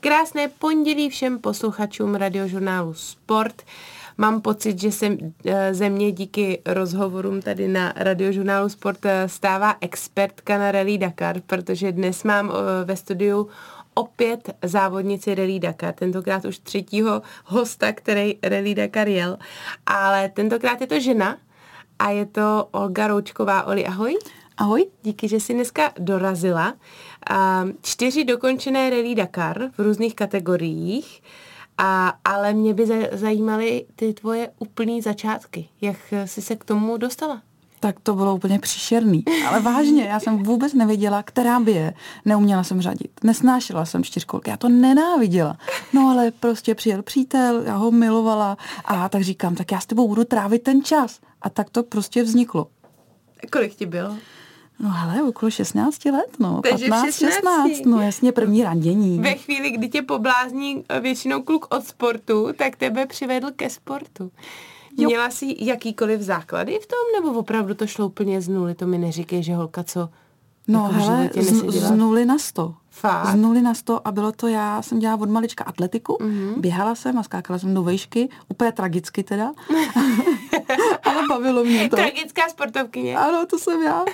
Krásné pondělí všem posluchačům radiožurnálu Sport. Mám pocit, že se eh, ze mě díky rozhovorům tady na radiožurnálu Sport eh, stává expertka na Rally Dakar, protože dnes mám eh, ve studiu opět závodnici Rally Dakar, tentokrát už třetího hosta, který Rally Dakar jel, ale tentokrát je to žena a je to Olga Roučková. Oli, ahoj. Ahoj. Díky, že jsi dneska dorazila. Čtyři dokončené Rally Dakar v různých kategoriích, a, ale mě by zajímaly ty tvoje úplný začátky. Jak jsi se k tomu dostala? Tak to bylo úplně příšerný. Ale vážně, já jsem vůbec nevěděla, která by je. Neuměla jsem řadit. Nesnášela jsem čtyřkolky. Já to nenáviděla. No ale prostě přijel přítel, já ho milovala a tak říkám, tak já s tebou budu trávit ten čas. A tak to prostě vzniklo. Kolik ti bylo? No hele, okolo 16 let, no. Takže 15, 16. 16, no jasně, první randění. Ve chvíli, kdy tě poblázní většinou kluk od sportu, tak tebe přivedl ke sportu. Jo. Měla jsi jakýkoliv základy v tom, nebo opravdu to šlo úplně z nuly? To mi neříkej, že holka, co No jako hele, z, z nuly na sto. Fakt? Z nuly na sto a bylo to, já jsem dělala od malička atletiku, mm-hmm. běhala jsem a skákala jsem do vejšky, úplně tragicky teda, ale bavilo mě to. Tragická sportovkyně. Ano, to jsem já.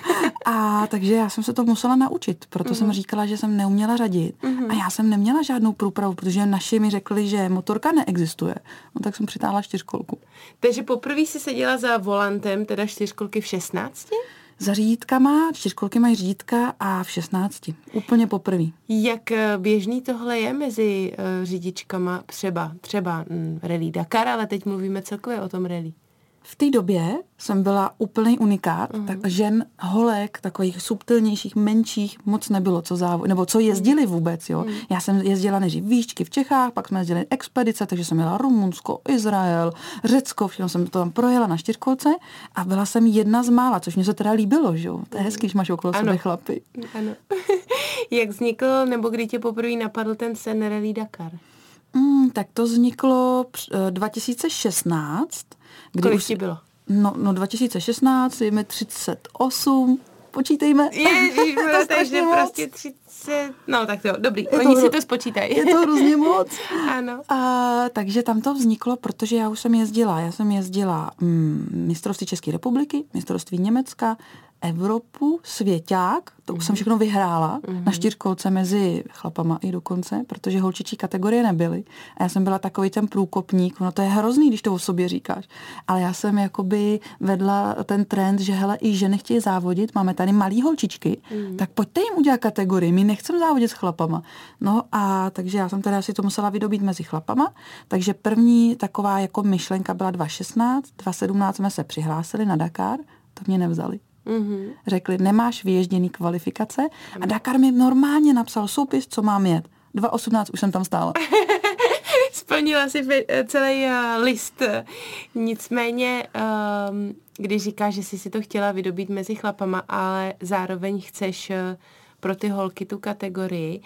A takže já jsem se to musela naučit, proto mm-hmm. jsem mhm. říkala, že jsem neuměla řadit mm-hmm. a já jsem neměla žádnou průpravu, protože naši mi řekli, že motorka neexistuje. No tak jsem přitáhla čtyřkolku. Takže poprvé jsi seděla za volantem teda čtyřkolky v 16? Za řídítkama, čtyřkolky mají řídítka a v 16. Úplně poprvé. Jak eh, běžný tohle je mezi uh, řidičkama třeba, třeba mm, rally Dakar, ale teď mluvíme celkově o tom rally? V té době jsem byla úplný unikát, mm. tak žen, holek, takových subtilnějších, menších moc nebylo, co závod, nebo co jezdili vůbec, jo. Mm. Já jsem jezdila než výšky v Čechách, pak jsme jezdili expedice, takže jsem jela Rumunsko, Izrael, Řecko, všechno jsem to tam projela na čtyřkolce a byla jsem jedna z mála, což mě se teda líbilo, že jo. To je hezký, když máš okolo ano. sebe chlapy. Ano. Jak vznikl, nebo kdy tě poprvé napadl ten sen Rally Dakar? Mm, tak to vzniklo 2016. Eh, kdy Kolik už, ti bylo? No, no 2016, je mi 38, počítejme. Ježiš, to takže prostě 30, no tak to jo, dobrý, je oni to, si to spočítají. Je to hrozně moc. ano. A, takže tam to vzniklo, protože já už jsem jezdila, já jsem jezdila mm, mistrovství České republiky, mistrovství Německa, Evropu, svěťák, to už mm-hmm. jsem mhm. všechno vyhrála mm-hmm. na čtyřkolce mezi chlapama i dokonce, protože holčičí kategorie nebyly. A já jsem byla takový ten průkopník, no to je hrozný, když to o sobě říkáš. Ale já jsem jakoby vedla ten trend, že hele, i ženy chtějí závodit, máme tady malý holčičky, mm-hmm. tak pojďte jim udělat kategorii, my nechceme závodit s chlapama. No a takže já jsem teda si to musela vydobít mezi chlapama, takže první taková jako myšlenka byla 2016, 2017 jsme se přihlásili na Dakar, to mě nevzali. Mm-hmm. Řekli, nemáš vyježděný kvalifikace a Dakar mi normálně napsal soupis, co mám jet. 2.18 už jsem tam stála. Splnila si eh, celý uh, list. Nicméně, um, když říkáš, že jsi si to chtěla vydobít mezi chlapama, ale zároveň chceš uh, pro ty holky tu kategorii,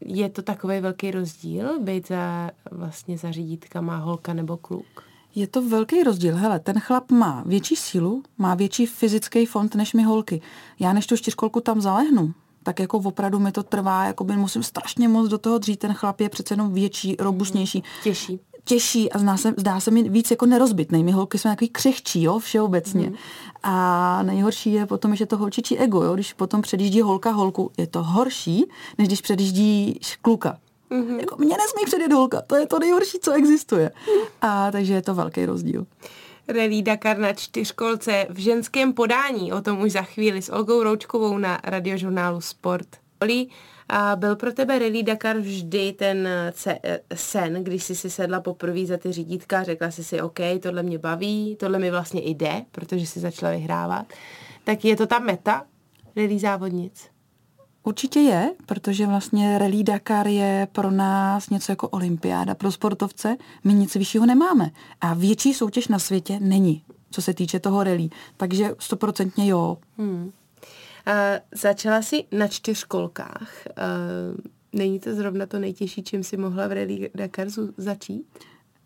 je to takový velký rozdíl být za, vlastně za řídítkama holka nebo kluk? Je to velký rozdíl. Hele, ten chlap má větší sílu, má větší fyzický fond než my holky. Já než tu čtyřkolku tam zalehnu, tak jako opravdu mi to trvá, jako by musím strašně moc do toho dřít. Ten chlap je přece jenom větší, robustnější. Těžší. Těžší a zdá se, zdá se mi víc jako nerozbitný. My holky jsme takový křehčí, jo, všeobecně. Mm. A nejhorší je potom, že to holčičí ego, jo, když potom předjíždí holka holku, je to horší, než když předjíždí kluka. Mm-hmm. Jako mě nesmí předjet holka, to je to nejhorší, co existuje. A takže je to velký rozdíl. Rally Dakar na čtyřkolce v ženském podání, o tom už za chvíli s Olgou Roučkovou na radiožurnálu Sport. Oli, a byl pro tebe Rally Dakar vždy ten sen, když jsi si sedla poprvé za ty řídítka a řekla jsi si, OK, tohle mě baví, tohle mi vlastně jde, protože jsi začala vyhrávat. Tak je to ta meta rally závodnic? Určitě je, protože vlastně Rally Dakar je pro nás něco jako olympiáda pro sportovce. My nic vyššího nemáme. A větší soutěž na světě není, co se týče toho rally. Takže stoprocentně jo. Hmm. Uh, začala jsi na čtyřkolkách. Uh, není to zrovna to nejtěžší, čím si mohla v Rally Dakar začít?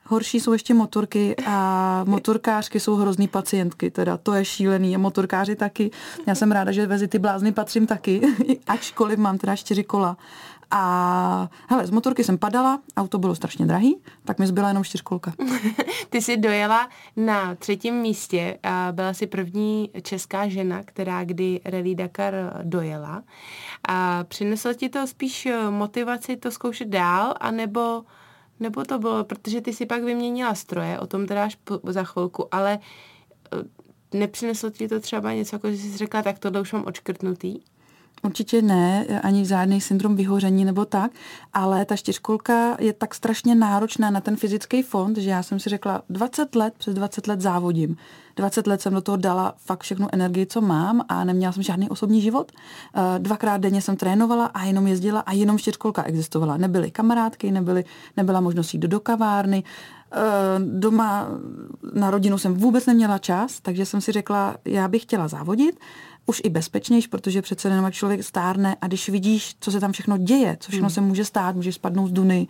Horší jsou ještě motorky a motorkářky jsou hrozný pacientky, teda to je šílený a motorkáři taky. Já jsem ráda, že vezi ty blázny patřím taky, ačkoliv mám teda čtyři kola. A hele, z motorky jsem padala, auto bylo strašně drahý, tak mi zbyla jenom čtyřkolka. Ty jsi dojela na třetím místě a byla si první česká žena, která kdy Rally Dakar dojela. A přineslo ti to spíš motivaci to zkoušet dál, anebo nebo to bylo, protože ty si pak vyměnila stroje, o tom teda až po, za chvilku, ale eh, nepřineslo ti to třeba něco, jako že jsi řekla, tak tohle už mám očkrtnutý? Určitě ne, ani žádný syndrom vyhoření nebo tak, ale ta čtyřkolka je tak strašně náročná na ten fyzický fond, že já jsem si řekla, 20 let, přes 20 let závodím. 20 let jsem do toho dala fakt všechnu energii, co mám a neměla jsem žádný osobní život. Eh, dvakrát denně jsem trénovala a jenom jezdila a jenom čtyřkolka existovala. Nebyly kamarádky, nebyly, nebyla možnost jít do, kavárny, eh, doma na rodinu jsem vůbec neměla čas, takže jsem si řekla, já bych chtěla závodit už i bezpečnější, protože přece jenom člověk stárne a když vidíš, co se tam všechno děje, co všechno hmm. se může stát, může spadnout z duny,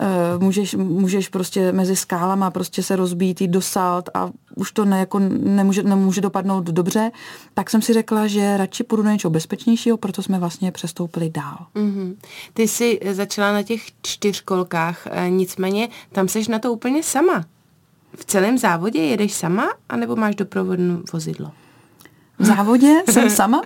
uh, můžeš, můžeš prostě mezi skálama prostě se rozbít, jít do salt a už to ne, jako nemůže, nemůže dopadnout dobře, tak jsem si řekla, že radši půjdu na něco bezpečnějšího, proto jsme vlastně přestoupili dál. Mm-hmm. Ty jsi začala na těch čtyřkolkách, eh, nicméně tam seš na to úplně sama. V celém závodě jedeš sama, anebo máš doprovodné vozidlo? V závodě, jsem sama.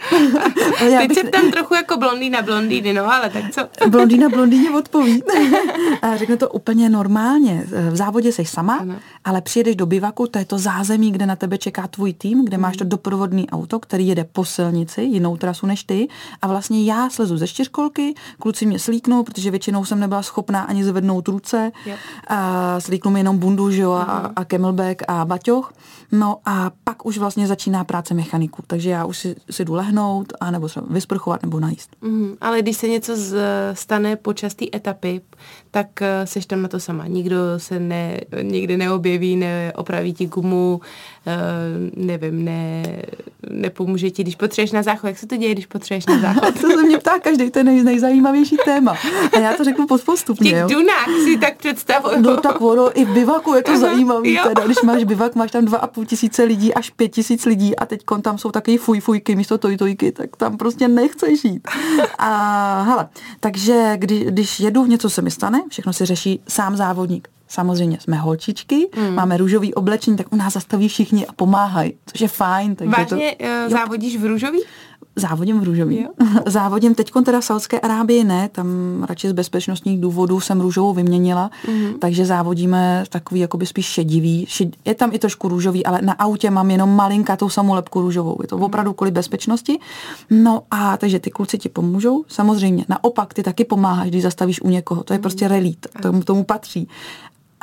já Teď bych... jsem tam trochu jako blondýna blondýny, no ale tak co? blondýna blondýně odpoví. a řekne to úplně normálně. V závodě jsi sama, ano. Ale přijedeš do bivaku, to je to zázemí, kde na tebe čeká tvůj tým, kde máš to doprovodný auto, který jede po silnici, jinou trasu než ty. A vlastně já slezu ze čtyřkolky, kluci mě slíknou, protože většinou jsem nebyla schopná ani zvednout ruce. Yep. A slíknou mi jenom bundu, že jo, a, a camelback a baťoch. No a pak už vlastně začíná práce mechaniků takže já už si, si jdu lehnout, anebo se vysprchovat nebo najíst. Mm, ale když se něco z, stane počas té etapy, tak uh, seš tam na to sama. Nikdo se ne, nikdy neobjeví, neopraví ti gumu, uh, nevím, ne, nepomůže ti, když potřebuješ na záchod. Jak se to děje, když potřebuješ na záchod? to se mě ptá každý, to je nej, nejzajímavější téma. A já to řeknu postupně. V těch dunách si tak představuju. No tak ono, i v bivaku je to zajímavé. Teda, když máš bivak, máš tam dva a půl tisíce lidí až pět tisíc lidí a teď tam jsou taky fuj fujky místo tojtojky, tak tam prostě nechceš jít. A hele, takže kdy, když jedu, něco se mi stane, všechno si řeší sám závodník. Samozřejmě jsme holčičky, mm. máme růžový oblečení, tak u nás zastaví všichni a pomáhají, což je fajn. Takže Vážně to, uh, závodíš v růžový? Závodím v růžový. Závodím teď teda v Saudské Arábii ne, tam radši z bezpečnostních důvodů jsem růžovou vyměnila, mm-hmm. takže závodíme takový jakoby spíš šedivý. Šed, je tam i trošku růžový, ale na autě mám jenom malinkatou samou lepku růžovou. Je to mm-hmm. opravdu kvůli bezpečnosti. No a takže ty kluci ti pomůžou. Samozřejmě, naopak ty taky pomáháš, když zastavíš u někoho. To je mm-hmm. prostě relít, tomu, tomu patří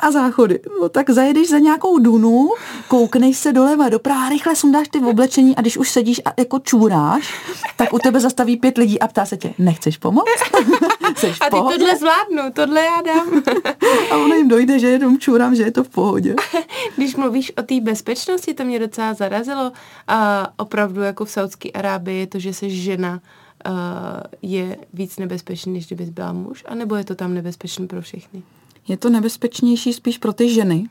a záchody. No tak zajedeš za nějakou dunu, koukneš se doleva doprava, rychle sundáš ty v oblečení a když už sedíš a jako čůráš, tak u tebe zastaví pět lidí a ptá se tě, nechceš pomoct? Jseš a ty pohodě? tohle zvládnu, tohle já dám. a ono jim dojde, že jenom čůrám, že je to v pohodě. Když mluvíš o té bezpečnosti, to mě docela zarazilo. A opravdu jako v Saudské Arábii to, že jsi žena, je víc nebezpečný, než kdybys byla muž? A nebo je to tam nebezpečný pro všechny? Je to nebezpečnější spíš pro ty ženy.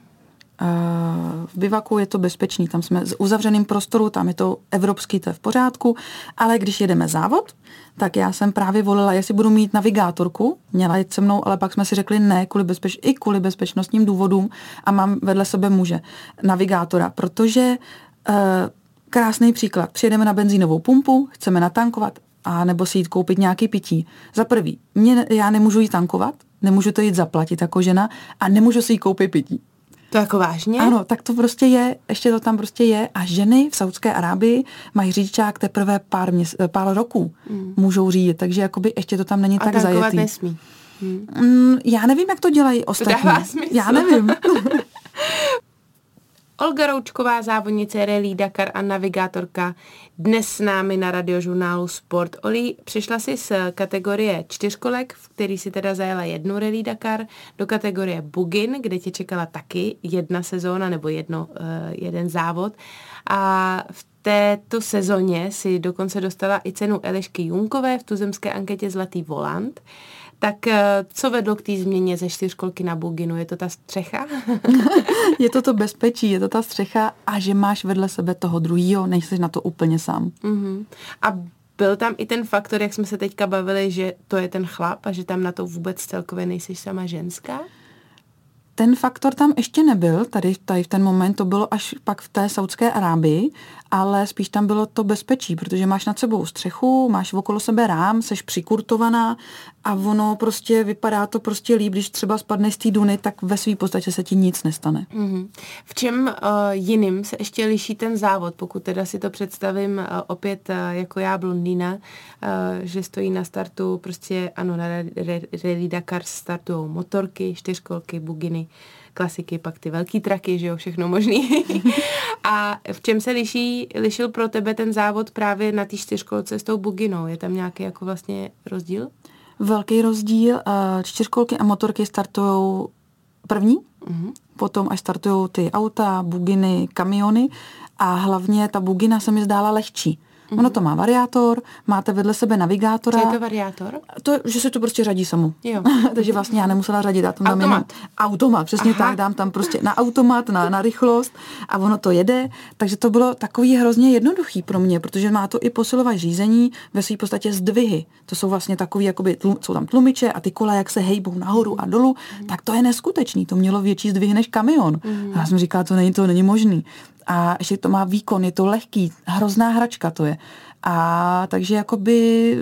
V bivaku je to bezpečný, tam jsme s uzavřeným prostoru, tam je to evropský, to je v pořádku, ale když jedeme závod, tak já jsem právě volila, jestli budu mít navigátorku, měla jít se mnou, ale pak jsme si řekli ne, kvůli bezpeč- i kvůli bezpečnostním důvodům a mám vedle sebe muže, navigátora, protože uh, krásný příklad, přijedeme na benzínovou pumpu, chceme natankovat, a nebo si jít koupit nějaký pití. Za prvý, mě, já nemůžu jít tankovat, nemůžu to jít zaplatit jako žena a nemůžu si jí koupit pití. To jako vážně? Ano, tak to prostě je, ještě to tam prostě je. A ženy v Saudské Arábii mají řidičák teprve pár, měs, pár roků mm. můžou řídit, takže jakoby ještě to tam není a tak zajetý. nesmí. Hmm. Mm, já nevím, jak to dělají ostatní. To dává smysl. Já nevím. Olga Roučková, závodnice Rally Dakar a navigátorka, dnes s námi na radiožurnálu Sport. Oli, přišla si z kategorie čtyřkolek, v který si teda zajela jednu Rally Dakar, do kategorie Bugin, kde tě čekala taky jedna sezóna nebo jedno, uh, jeden závod. A v této sezóně si dokonce dostala i cenu Elišky Junkové v tuzemské anketě Zlatý volant. Tak eh, co vedlo k té změně ze čtyřkolky na buginu? Je to ta střecha? je to to bezpečí, je to ta střecha a že máš vedle sebe toho druhýho, nejsi na to úplně sám. Uh-huh. A byl tam i ten faktor, jak jsme se teďka bavili, že to je ten chlap a že tam na to vůbec celkově nejsi sama ženská? Ten faktor tam ještě nebyl, tady, tady v ten moment to bylo až pak v té Saudské Arábii, ale spíš tam bylo to bezpečí, protože máš nad sebou střechu, máš okolo sebe rám, seš přikurtovaná a ono prostě vypadá to prostě líp, když třeba spadne z té duny, tak ve své podstatě se ti nic nestane. Mm-hmm. V čem uh, jiným se ještě liší ten závod, pokud teda si to představím uh, opět uh, jako já blondýna, uh, že stojí na startu prostě, ano, na Rally Dakar startují motorky, čtyřkolky, buginy, klasiky, pak ty velký traky, že jo, všechno možný. a v čem se liší, lišil pro tebe ten závod právě na té čtyřkolce s tou buginou? Je tam nějaký jako vlastně rozdíl? Velký rozdíl. Eh, čtyřkolky a motorky startují první, mm-hmm. potom až startují ty auta, buginy, kamiony a hlavně ta bugina se mi zdála lehčí. Mm-hmm. Ono to má variátor, máte vedle sebe navigátora. Co je to variátor? To, že se to prostě řadí samo. Jo. Takže vlastně já nemusela řadit. Já tam automat. Dám jenom, automat, přesně Aha. tak, dám tam prostě na automat, na, na rychlost a ono to jede. Takže to bylo takový hrozně jednoduchý pro mě, protože má to i posilovat řízení ve své podstatě zdvihy. To jsou vlastně takový, jakoby, tlum, jsou tam tlumiče a ty kola, jak se hejbou nahoru a dolů, mm. tak to je neskutečný. To mělo větší zdvihy než kamion. Mm. Já jsem říkala, to není, to není možný a ještě to má výkon, je to lehký, hrozná hračka to je. A takže jakoby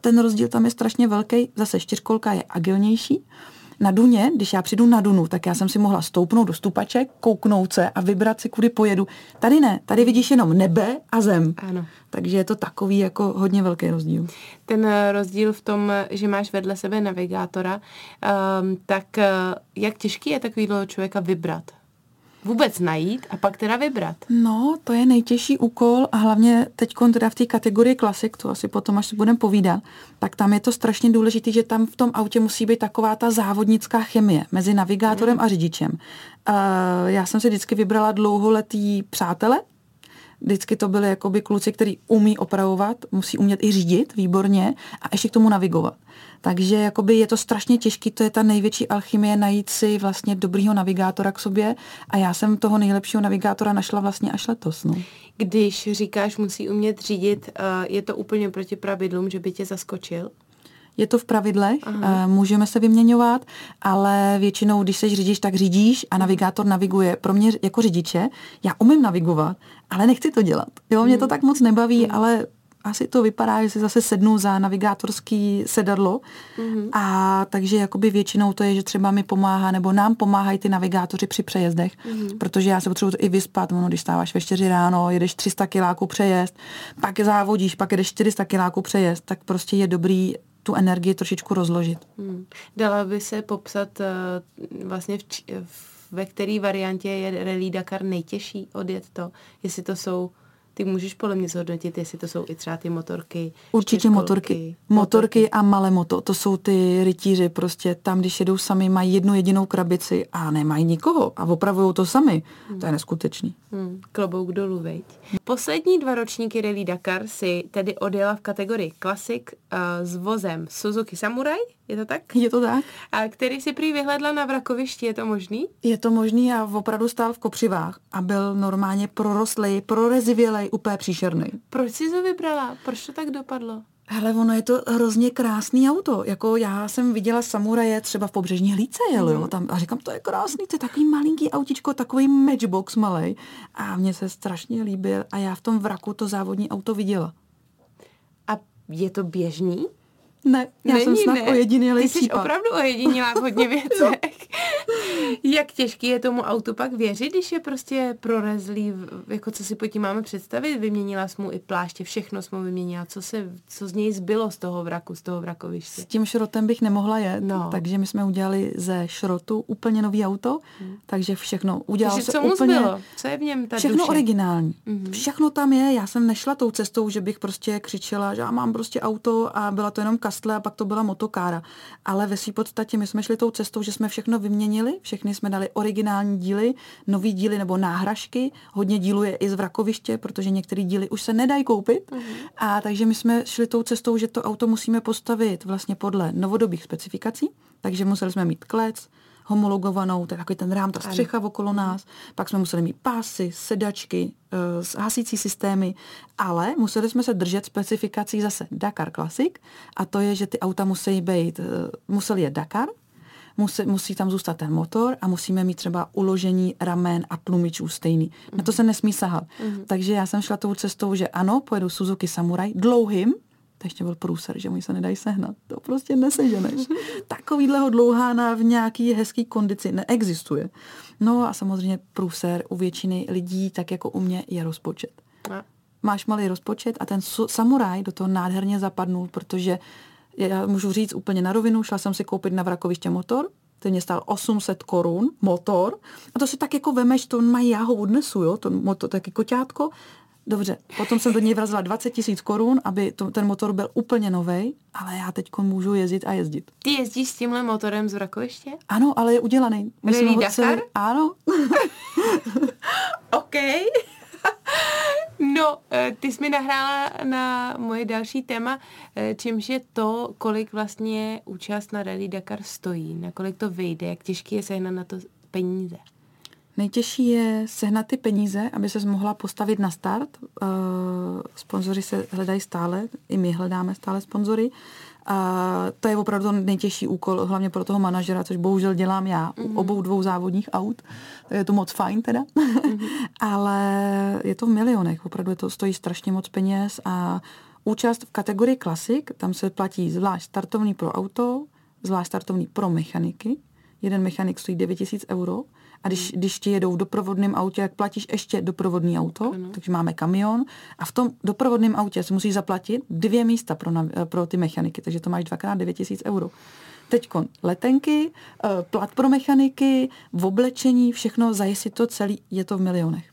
ten rozdíl tam je strašně velký. Zase čtyřkolka je agilnější. Na Duně, když já přijdu na Dunu, tak já jsem si mohla stoupnout do stupaček, kouknout se a vybrat si, kudy pojedu. Tady ne, tady vidíš jenom nebe a zem. Ano. Takže je to takový jako hodně velký rozdíl. Ten eh, rozdíl v tom, že máš vedle sebe navigátora, um, tak uh, jak těžký je takovýhle člověka vybrat? Vůbec najít a pak teda vybrat? No, to je nejtěžší úkol a hlavně teď teda v té kategorii klasik, to asi potom, až si budeme povídat, tak tam je to strašně důležité, že tam v tom autě musí být taková ta závodnická chemie mezi navigátorem mm. a řidičem. Uh, já jsem si vždycky vybrala dlouholetý přátele, vždycky to byly jakoby kluci, který umí opravovat, musí umět i řídit výborně a ještě k tomu navigovat. Takže jakoby je to strašně těžké, to je ta největší alchymie najít si vlastně dobrýho navigátora k sobě a já jsem toho nejlepšího navigátora našla vlastně až letos. No. Když říkáš, musí umět řídit, eh, je to úplně proti pravidlům, že by tě zaskočil? je to v pravidlech, Aha. Eh, můžeme se vyměňovat, ale většinou, když se řídíš, tak řídíš a navigátor naviguje. Pro mě jako řidiče, já umím navigovat, ale nechci to dělat. Jo, mě to hmm. tak moc nebaví, hmm. ale asi to vypadá, že si zase sednu za navigátorský sedadlo mm-hmm. a takže jakoby většinou to je, že třeba mi pomáhá nebo nám pomáhají ty navigátoři při přejezdech, mm-hmm. protože já se potřebuji to i vyspat, ono, když stáváš ve 4 ráno, jedeš 300 kiláků přejezd, pak závodíš, pak jedeš 400 kiláků přejezd, tak prostě je dobrý tu energii trošičku rozložit. Hmm. Dala by se popsat uh, vlastně v, v, ve které variantě je Rally Dakar nejtěžší odjet to, jestli to jsou ty můžeš podle mě zhodnotit, jestli to jsou i třeba ty motorky. Určitě motorky. motorky. Motorky a malé moto, to jsou ty rytíři prostě tam, když jedou sami, mají jednu jedinou krabici a nemají nikoho a opravují to sami. Hmm. To je neskutečný. Hmm. Klobouk dolů, veď. Poslední dva ročníky Rally Dakar si tedy odjela v kategorii Classic uh, s vozem Suzuki Samurai, je to tak? Je to tak. A který si prý vyhledla na vrakovišti, je to možný? Je to možný a opravdu stál v kopřivách a byl normálně prorostlý, prorezivělej, úplně příšerný. Proč jsi to vybrala? Proč to tak dopadlo? Hele, ono je to hrozně krásný auto. Jako já jsem viděla samuraje třeba v pobřežní hlíce, jel, jo, mhm. tam, a říkám, to je krásný, to je takový malinký autičko, takový matchbox malej. A mně se strašně líbil a já v tom vraku to závodní auto viděla. A je to běžný? Ne, já Není, jsem snad ne. ojedinělý Ty jsi případ. opravdu ojedinělá v hodně věcech. Jak těžký je tomu autu pak věřit, když je prostě prorezlý, jako co si po tím máme představit? Vyměnila jsi mu i pláště, všechno jsme vyměnila. Co, se, co z něj zbylo z toho vraku, z toho vrakoviště? S tím šrotem bych nemohla jet, no. takže my jsme udělali ze šrotu úplně nový auto, hmm. takže všechno udělalo takže se co mu úplně... Zbylo? Co je v něm ta Všechno duše? originální. Hmm. Všechno tam je, já jsem nešla tou cestou, že bych prostě křičela, že já mám prostě auto a byla to jenom kastle a pak to byla motokára. Ale ve své podstatě my jsme šli tou cestou, že jsme všechno vyměnili, všechny jsme dali originální díly, nový díly nebo náhražky. Hodně dílů je i z vrakoviště, protože některé díly už se nedají koupit. Mm-hmm. A takže my jsme šli tou cestou, že to auto musíme postavit vlastně podle novodobých specifikací. Takže museli jsme mít klec, homologovanou, to je takový ten rám, ta střecha okolo nás. Pak jsme museli mít pásy, sedačky, uh, hasící systémy, ale museli jsme se držet specifikací zase Dakar Classic a to je, že ty auta musí být, uh, museli je Dakar, musí, musí tam zůstat ten motor a musíme mít třeba uložení ramen a tlumičů stejný. Mm. Na to se nesmí sahat. Mm. Takže já jsem šla tou cestou, že ano, pojedu Suzuki Samurai dlouhým, to ještě byl průser, že oni se nedají sehnat. To prostě neseženeš. Takovýhleho dlouhána v nějaký hezký kondici neexistuje. No a samozřejmě průser u většiny lidí, tak jako u mě, je rozpočet. Máš malý rozpočet a ten samuraj do toho nádherně zapadnul, protože já můžu říct úplně na rovinu, šla jsem si koupit na vrakoviště motor, ten mě stál 800 korun, motor, a to si tak jako vemeš, to mají, já ho odnesu, jo, to motor, taky koťátko, Dobře, potom jsem do něj vrazila 20 tisíc korun, aby to, ten motor byl úplně nový, ale já teď můžu jezdit a jezdit. Ty jezdíš s tímhle motorem z vrakoviště? Ano, ale je udělaný. Rally Dakar? Celý... Ano. OK. No, eh, ty jsi mi nahrála na moje další téma, eh, čímž je to, kolik vlastně účast na Rally Dakar stojí, na kolik to vyjde, jak těžký je sehnat na to peníze. Nejtěžší je sehnat ty peníze, aby se mohla postavit na start. Uh, sponzory se hledají stále, i my hledáme stále sponzory. A to je opravdu nejtěžší úkol, hlavně pro toho manažera, což bohužel dělám já u mm-hmm. obou dvou závodních aut. Je to moc fajn teda. Mm-hmm. Ale je to v milionech, opravdu je to stojí strašně moc peněz a účast v kategorii klasik, tam se platí zvlášť startovní pro auto, zvlášť startovní pro mechaniky. Jeden mechanik stojí 9000 euro a když, když ti jedou v doprovodném autě, jak platíš ještě doprovodný auto, ano. takže máme kamion a v tom doprovodném autě si musíš zaplatit dvě místa pro, pro ty mechaniky, takže to máš dvakrát 9 tisíc euro. Teď letenky, eh, plat pro mechaniky, v oblečení, všechno, zajistit to celý, je to v milionech.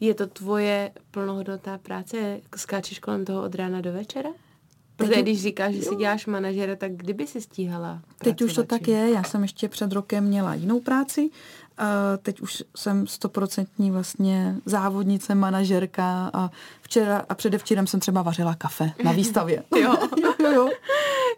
Je to tvoje plnohodnotná práce? Skáčeš kolem toho od rána do večera? Protože když říkáš, že si děláš manažera, tak kdyby si stíhala Teď už to tak je. Já jsem ještě před rokem měla jinou práci. Teď už jsem stoprocentní vlastně závodnice, manažerka a včera a předevčírem jsem třeba vařila kafe na výstavě. jo. jo, jo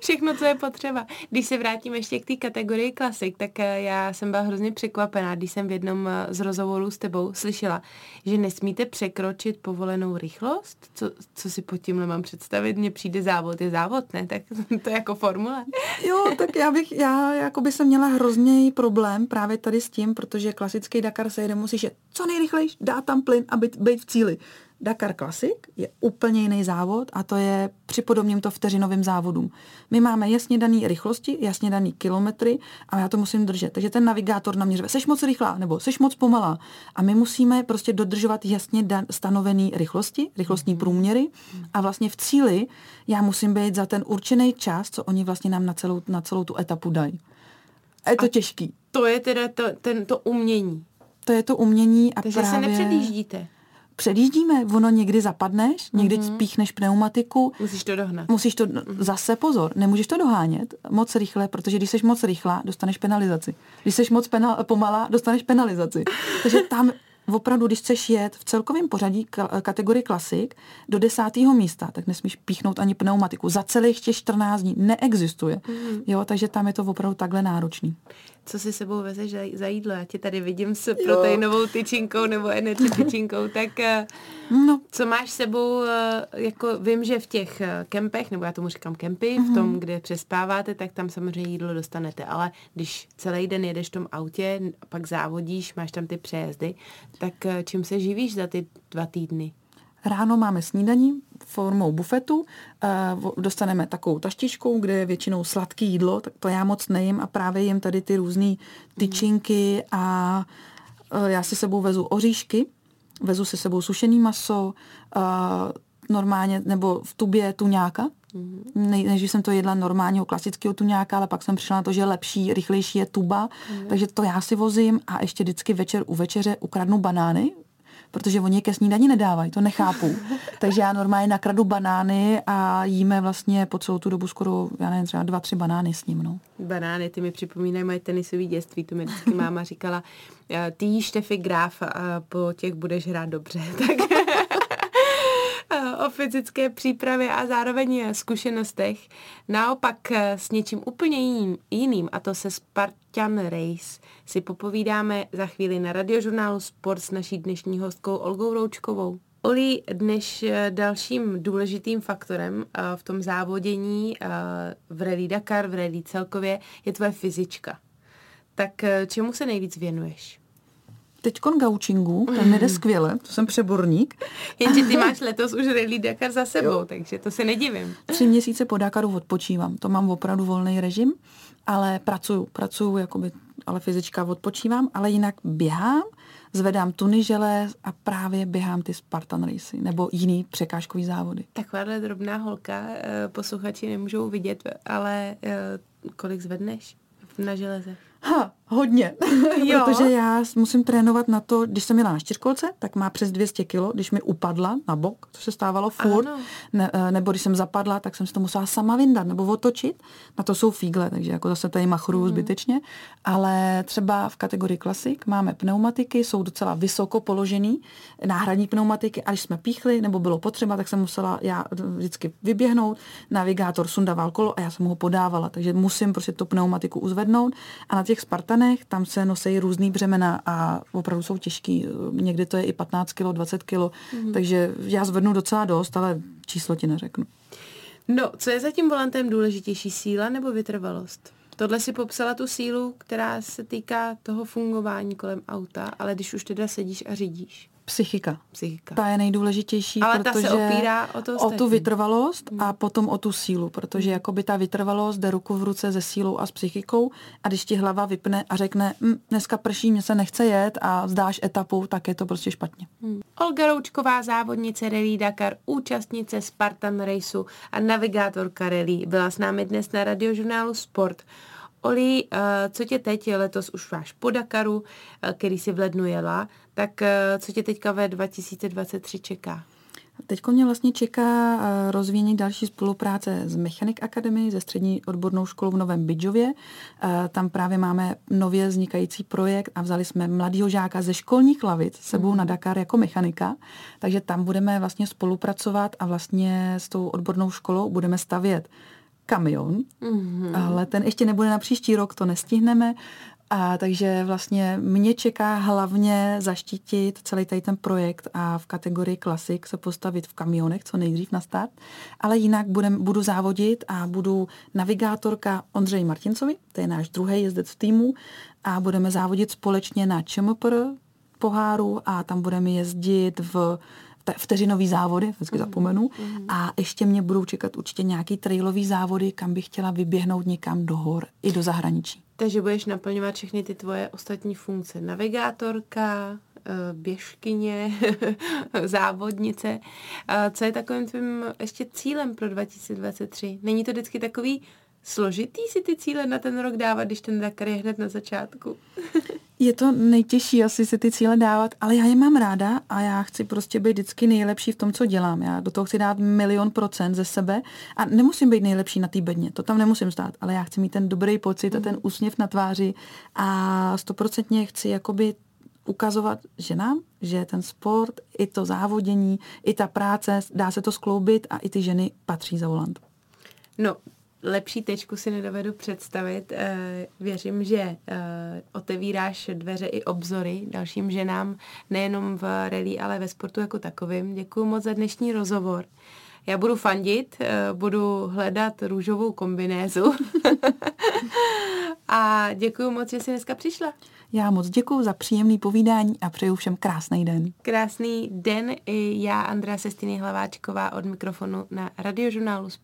všechno, co je potřeba. Když se vrátím ještě k té kategorii klasik, tak eh, já jsem byla hrozně překvapená, když jsem v jednom eh, z rozhovorů s tebou slyšela, že nesmíte překročit povolenou rychlost. Co, co si pod tímhle mám představit? Mně přijde závod, je závod, ne? Tak to je jako formule. Jo, tak já bych, já jako by jsem měla hrozný problém právě tady s tím, protože klasický Dakar se jede, musíš je co nejrychlejší, dá tam plyn a být, být v cíli. Dakar Classic je úplně jiný závod a to je připodobním to vteřinovým závodům. My máme jasně daný rychlosti, jasně daný kilometry a já to musím držet. Takže ten navigátor na mě řve, seš moc rychlá nebo seš moc pomalá. A my musíme prostě dodržovat jasně dan- stanovený rychlosti, rychlostní průměry a vlastně v cíli já musím být za ten určený čas, co oni vlastně nám na celou, na celou tu etapu dají. A je to a těžký. To je teda to, ten, to umění. To je to umění a Takže právě... se nepředjíždíte předjíždíme, ono někdy zapadneš, někdy mm-hmm. spíchneš pneumatiku. Musíš to dohnat. Musíš to, mm-hmm. zase pozor, nemůžeš to dohánět moc rychle, protože když jsi moc rychlá, dostaneš penalizaci. Když jsi moc penal, pomalá, dostaneš penalizaci. Takže tam opravdu, když chceš jet v celkovém pořadí kategorii klasik do desátého místa, tak nesmíš píchnout ani pneumatiku. Za celých těch 14 dní neexistuje. Mm. Jo, takže tam je to opravdu takhle náročný co si sebou vezeš za, za jídlo. Já tě tady vidím s proteinovou tyčinkou nebo energy tyčinkou, tak eh, no. co máš sebou, eh, jako vím, že v těch eh, kempech, nebo já tomu říkám kempy, mm-hmm. v mhm. tom, kde přespáváte, tak tam samozřejmě jídlo dostanete, ale když celý den jedeš v tom autě, pak závodíš, máš tam ty přejezdy, tak čím se živíš za ty dva týdny? Ráno máme snídaní formou bufetu, eh, dostaneme takovou taštičku, kde je většinou sladký jídlo, tak to já moc nejím a právě jim tady ty různé tyčinky a eh, já si sebou vezu oříšky, vezu si sebou sušený maso, eh, normálně, nebo v tubě tuňáka, Mm-hmm. Ne, než jsem to jedla normálního klasického tuňáka, ale pak jsem přišla na to, že lepší, rychlejší je tuba, mm-hmm. takže to já si vozím a ještě vždycky večer u večeře ukradnu banány, protože oni je ke snídani nedávají, to nechápu. Takže já normálně nakradu banány a jíme vlastně po celou tu dobu skoro, já nevím, třeba dva, tři banány s ním. No. Banány, ty mi připomínají moje tenisové dětství, to mi vždycky máma říkala, eh, ty jíš Štefy Graf a po těch budeš hrát dobře. Tak fyzické přípravě a zároveň zkušenostech. Naopak eh, s něčím úplně jiným, jiným a to se Spartan Race, si popovídáme za chvíli na radiožurnálu Sport s naší dnešní hostkou Olgou Roučkovou. Oli, dnes eh, dalším důležitým faktorem eh, v tom závodění v Rally Dakar, v Rally celkově, je tvoje fyzička. Tak čemu se nejvíc věnuješ? Teďkon gaučingu, ten mi jde skvěle, to jsem přeborník. Jenže ty máš letos už Rally Dakar za sebou, jo. takže to se nedivím. Tři měsíce po Dakaru odpočívám, to mám opravdu volný režim, ale pracuju, pracuju, jakoby, ale fyzička odpočívám, ale jinak běhám, zvedám tuny žele a právě běhám ty Spartan Race nebo jiný překážkový závody. Takováhle drobná holka, eh, posluchači nemůžou vidět, ale eh, kolik zvedneš na železe? Ha, hodně. Jo. Protože já musím trénovat na to, když jsem měla na čtyřkolce, tak má přes 200 kilo, když mi upadla na bok, co se stávalo furt, ne, eh, nebo když jsem zapadla, tak jsem si to musela sama vyndat nebo otočit. Na to jsou fígle, takže jako zase tady machru mm. zbytečně. Ale třeba v kategorii klasik máme pneumatiky, jsou docela vysoko položený, náhradní pneumatiky a když jsme píchli nebo bylo potřeba, tak jsem musela já vždycky vyběhnout, navigátor sundával kolo a já jsem ho podávala, takže musím prostě tu pneumatiku uzvednout a na těch Spartanech, tam se nosí různý břemena a opravdu jsou těžký. Někdy to je i 15 kg, 20 kg, mm. takže já zvednu docela dost, ale číslo ti neřeknu. No, co je za tím volantem důležitější, síla nebo vytrvalost? Tohle si popsala tu sílu, která se týká toho fungování kolem auta, ale když už teda sedíš a řídíš. Psychika. Psychika. Ta je nejdůležitější, Ale protože ta se opírá o, to o tu vytrvalost hmm. a potom o tu sílu, protože hmm. jakoby ta vytrvalost jde ruku v ruce se sílou a s psychikou a když ti hlava vypne a řekne, hm, dneska prší, mě se nechce jet a zdáš etapu, tak je to prostě špatně. Hmm. Olga Roučková, závodnice Rally Dakar, účastnice Spartan Raceu a navigátorka Rally, byla s námi dnes na radiožurnálu Sport. Oli, eh, co tě teď, letos už máš po Dakaru, eh, který si v lednu jela, tak eh, co tě teďka ve 2023 čeká? Teď mě vlastně čeká rozvíjení další spolupráce s Mechanic Academy, ze střední odbornou školou v Novém Bydžově. Tam právě máme nově vznikající projekt a vzali jsme mladého žáka ze školních lavic sebou mm. na Dakar jako mechanika, takže tam budeme vlastně spolupracovat a vlastně s tou odbornou školou budeme stavět kamion, mm-hmm. ale ten ještě nebude na příští rok, to nestihneme. A takže vlastně mě čeká hlavně zaštítit celý tady ten projekt a v kategorii klasik se postavit v kamionech co nejdřív na start. Ale jinak budem, budu závodit a budu navigátorka Ondřej Martincovi, to je náš druhý jezdec v týmu a budeme závodit společně na ČMPR poháru a tam budeme jezdit v vteřinový závody, vždycky mm. zapomenu, mm. a ještě mě budou čekat určitě nějaký trailový závody, kam bych chtěla vyběhnout někam do hor i do zahraničí. Takže budeš naplňovat všechny ty tvoje ostatní funkce. Navigátorka, eh, běžkyně, závodnice. Co je takovým tvým ještě cílem pro 2023? Není to vždycky takový složitý si ty cíle na ten rok dávat, když ten Dakar je hned na začátku? je to nejtěžší asi si ty cíle dávat, ale já je mám ráda a já chci prostě být vždycky nejlepší v tom, co dělám. Já do toho chci dát milion procent ze sebe a nemusím být nejlepší na té bedně, to tam nemusím stát, ale já chci mít ten dobrý pocit a ten úsměv na tváři a stoprocentně chci jakoby ukazovat ženám, že ten sport, i to závodění, i ta práce, dá se to skloubit a i ty ženy patří za volant. No, lepší tečku si nedovedu představit. Eh, věřím, že eh, otevíráš dveře i obzory dalším ženám, nejenom v rally, ale ve sportu jako takovým. Děkuji moc za dnešní rozhovor. Já budu fandit, eh, budu hledat růžovou kombinézu a děkuji moc, že jsi dneska přišla. Já moc děkuji za příjemný povídání a přeju všem krásný den. Krásný den i já, Andrea Sestiny Hlaváčková od mikrofonu na radiožurnálu Sport.